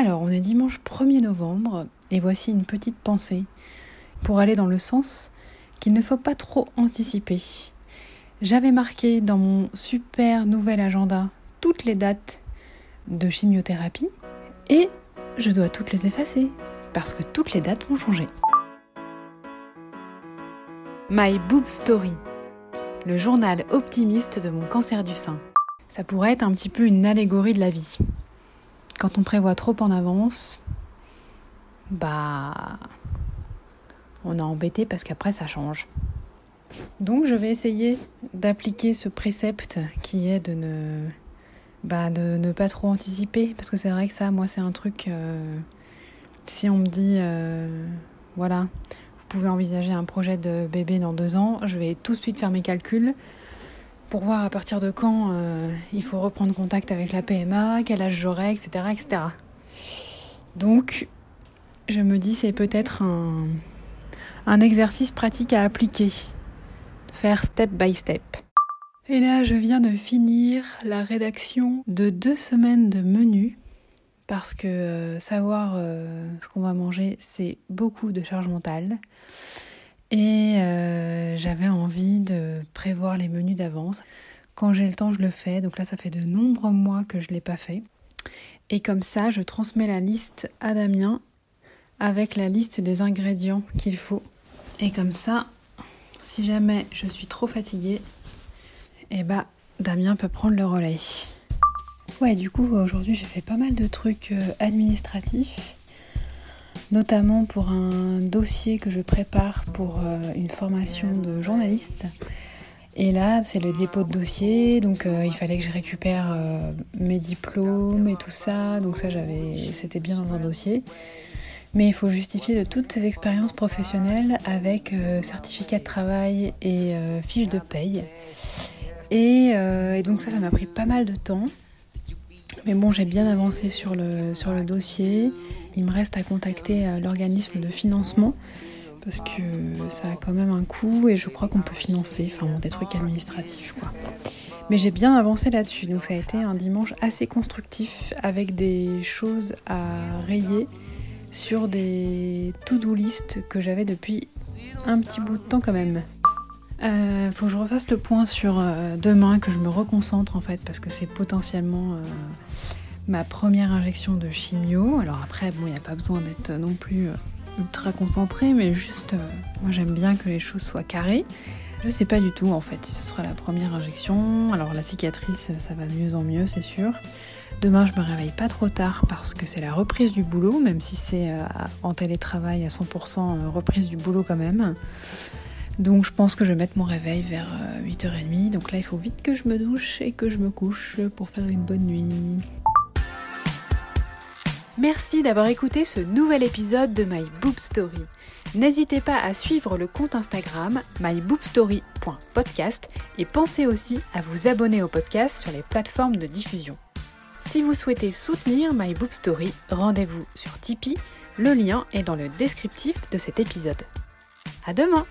Alors, on est dimanche 1er novembre et voici une petite pensée pour aller dans le sens qu'il ne faut pas trop anticiper. J'avais marqué dans mon super nouvel agenda toutes les dates de chimiothérapie et je dois toutes les effacer parce que toutes les dates vont changer. My Boob Story, le journal optimiste de mon cancer du sein. Ça pourrait être un petit peu une allégorie de la vie. Quand on prévoit trop en avance, bah on est embêté parce qu'après ça change. Donc je vais essayer d'appliquer ce précepte qui est de ne bah, pas trop anticiper parce que c'est vrai que ça moi c'est un truc euh, si on me dit euh, voilà vous pouvez envisager un projet de bébé dans deux ans je vais tout de suite faire mes calculs pour voir à partir de quand euh, il faut reprendre contact avec la PMA, quel âge j'aurai, etc., etc. Donc, je me dis c'est peut-être un, exercice pratique à appliquer, faire step by step. Et là, je viens de finir la rédaction de deux semaines de menu parce que euh, savoir euh, ce qu'on va manger, c'est beaucoup de charge mentale. Et euh, j'avais prévoir les menus d'avance. Quand j'ai le temps, je le fais. Donc là, ça fait de nombreux mois que je ne l'ai pas fait. Et comme ça, je transmets la liste à Damien avec la liste des ingrédients qu'il faut. Et comme ça, si jamais je suis trop fatiguée, eh bah, Damien peut prendre le relais. Ouais, du coup, aujourd'hui, j'ai fait pas mal de trucs euh, administratifs notamment pour un dossier que je prépare pour euh, une formation de journaliste. Et là, c'est le dépôt de dossier, donc euh, il fallait que je récupère euh, mes diplômes et tout ça. Donc ça, j'avais, c'était bien dans un dossier. Mais il faut justifier de toutes ces expériences professionnelles avec certificat de travail et fiche de paye. Et, et donc ça, ça m'a pris pas mal de temps. Mais bon, j'ai bien avancé sur le, sur le dossier. Il me reste à contacter euh, l'organisme de financement parce que ça a quand même un coût et je crois qu'on peut financer, enfin des trucs administratifs quoi. Mais j'ai bien avancé là-dessus, donc ça a été un dimanche assez constructif avec des choses à rayer sur des to-do list que j'avais depuis un petit bout de temps quand même. Euh, faut que je refasse le point sur euh, demain, que je me reconcentre en fait, parce que c'est potentiellement euh, ma première injection de chimio. Alors après, bon, il n'y a pas besoin d'être non plus ultra concentré, mais juste, moi j'aime bien que les choses soient carrées. Je sais pas du tout en fait si ce sera la première injection. Alors la cicatrice, ça va de mieux en mieux, c'est sûr. Demain, je me réveille pas trop tard parce que c'est la reprise du boulot, même si c'est en télétravail à 100% reprise du boulot quand même. Donc je pense que je vais mettre mon réveil vers 8h30. Euh, Donc là, il faut vite que je me douche et que je me couche pour faire une bonne nuit. Merci d'avoir écouté ce nouvel épisode de My Boob Story. N'hésitez pas à suivre le compte Instagram myboobstory.podcast et pensez aussi à vous abonner au podcast sur les plateformes de diffusion. Si vous souhaitez soutenir My Boob Story, rendez-vous sur Tipeee. Le lien est dans le descriptif de cet épisode. À demain!